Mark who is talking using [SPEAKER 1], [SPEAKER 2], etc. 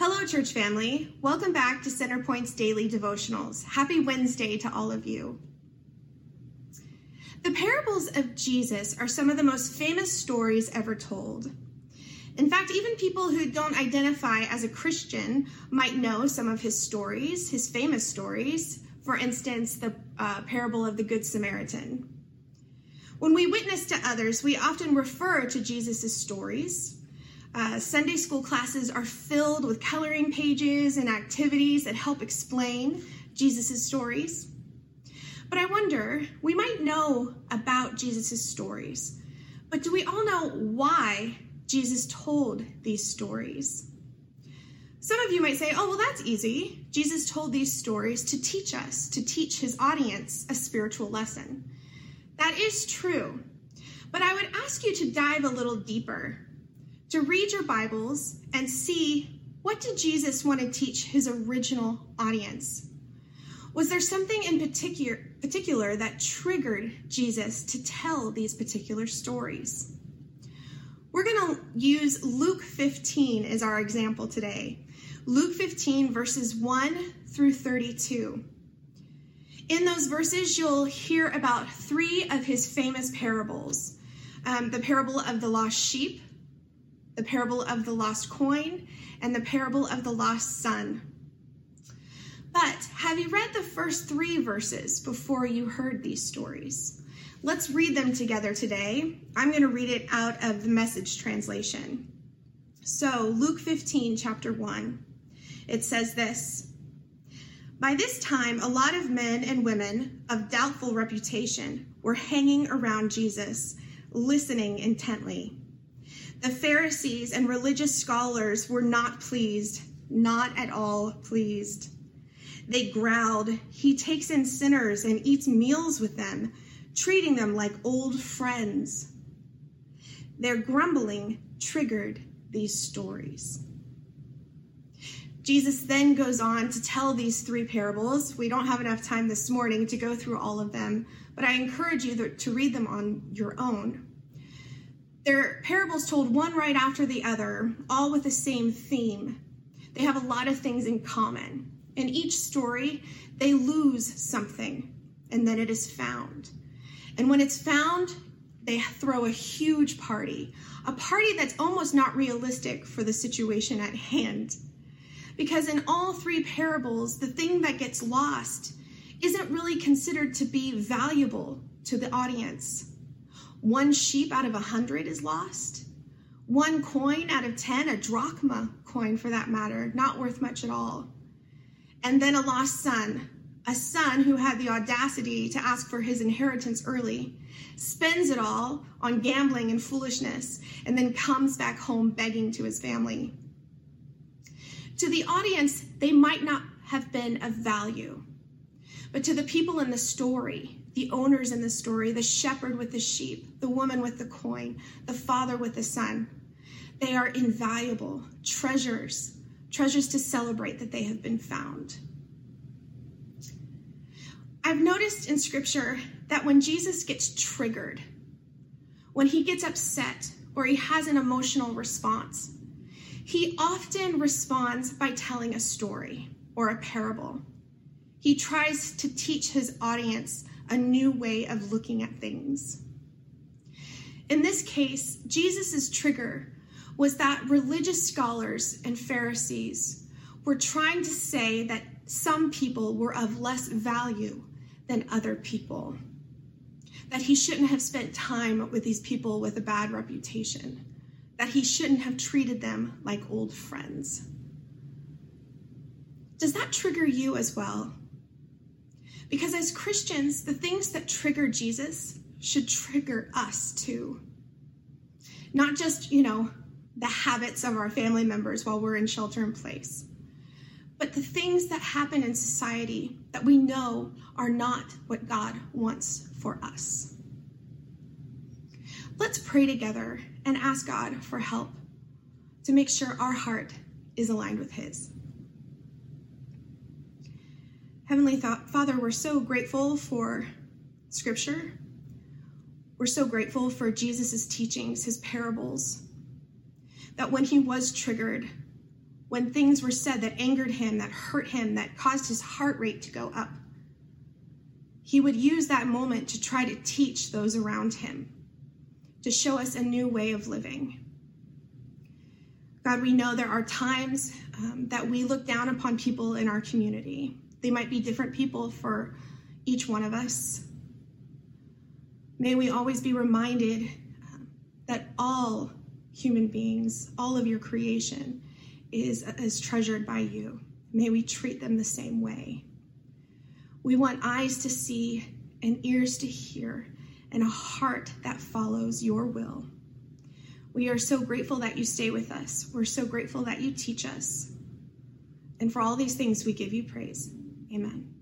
[SPEAKER 1] Hello, church family. Welcome back to Centerpoint's daily devotionals. Happy Wednesday to all of you. The parables of Jesus are some of the most famous stories ever told. In fact, even people who don't identify as a Christian might know some of his stories, his famous stories. For instance, the uh, parable of the Good Samaritan. When we witness to others, we often refer to Jesus' stories uh, Sunday school classes are filled with coloring pages and activities that help explain Jesus' stories. But I wonder, we might know about Jesus' stories, but do we all know why Jesus told these stories? Some of you might say, oh, well, that's easy. Jesus told these stories to teach us, to teach his audience a spiritual lesson. That is true. But I would ask you to dive a little deeper to read your Bibles and see what did Jesus want to teach his original audience? Was there something in particular, particular that triggered Jesus to tell these particular stories? We're going to use Luke 15 as our example today. Luke 15, verses 1 through 32. In those verses, you'll hear about three of his famous parables um, the parable of the lost sheep, the parable of the lost coin, and the parable of the lost son. But have you read the first three verses before you heard these stories? Let's read them together today. I'm going to read it out of the message translation. So, Luke 15, chapter 1, it says this By this time, a lot of men and women of doubtful reputation were hanging around Jesus, listening intently. The Pharisees and religious scholars were not pleased, not at all pleased. They growled, He takes in sinners and eats meals with them, treating them like old friends. Their grumbling triggered these stories. Jesus then goes on to tell these three parables. We don't have enough time this morning to go through all of them, but I encourage you to read them on your own. They're parables told one right after the other, all with the same theme. They have a lot of things in common. In each story, they lose something, and then it is found. And when it's found, they throw a huge party, a party that's almost not realistic for the situation at hand. Because in all three parables, the thing that gets lost isn't really considered to be valuable to the audience. One sheep out of a hundred is lost. One coin out of 10, a drachma coin for that matter, not worth much at all. And then a lost son, a son who had the audacity to ask for his inheritance early, spends it all on gambling and foolishness, and then comes back home begging to his family. To the audience, they might not have been of value, but to the people in the story, the owners in the story the shepherd with the sheep, the woman with the coin, the father with the son. They are invaluable treasures, treasures to celebrate that they have been found. I've noticed in scripture that when Jesus gets triggered, when he gets upset or he has an emotional response, he often responds by telling a story or a parable. He tries to teach his audience a new way of looking at things. In this case, Jesus' trigger was that religious scholars and Pharisees were trying to say that some people were of less value than other people. That he shouldn't have spent time with these people with a bad reputation. That he shouldn't have treated them like old friends. Does that trigger you as well? Because as Christians, the things that trigger Jesus should trigger us too. Not just, you know, the habits of our family members while we're in shelter in place, but the things that happen in society that we know are not what God wants for us. Let's pray together and ask God for help to make sure our heart is aligned with His. Heavenly Father, we're so grateful for Scripture. We're so grateful for Jesus' teachings, his parables, that when he was triggered, when things were said that angered him, that hurt him, that caused his heart rate to go up. He would use that moment to try to teach those around him, to show us a new way of living. God, we know there are times um, that we look down upon people in our community. They might be different people for each one of us. May we always be reminded um, that all human beings, all of your creation, is, is treasured by you. May we treat them the same way. We want eyes to see and ears to hear and a heart that follows your will. We are so grateful that you stay with us. We're so grateful that you teach us. And for all these things, we give you praise. Amen.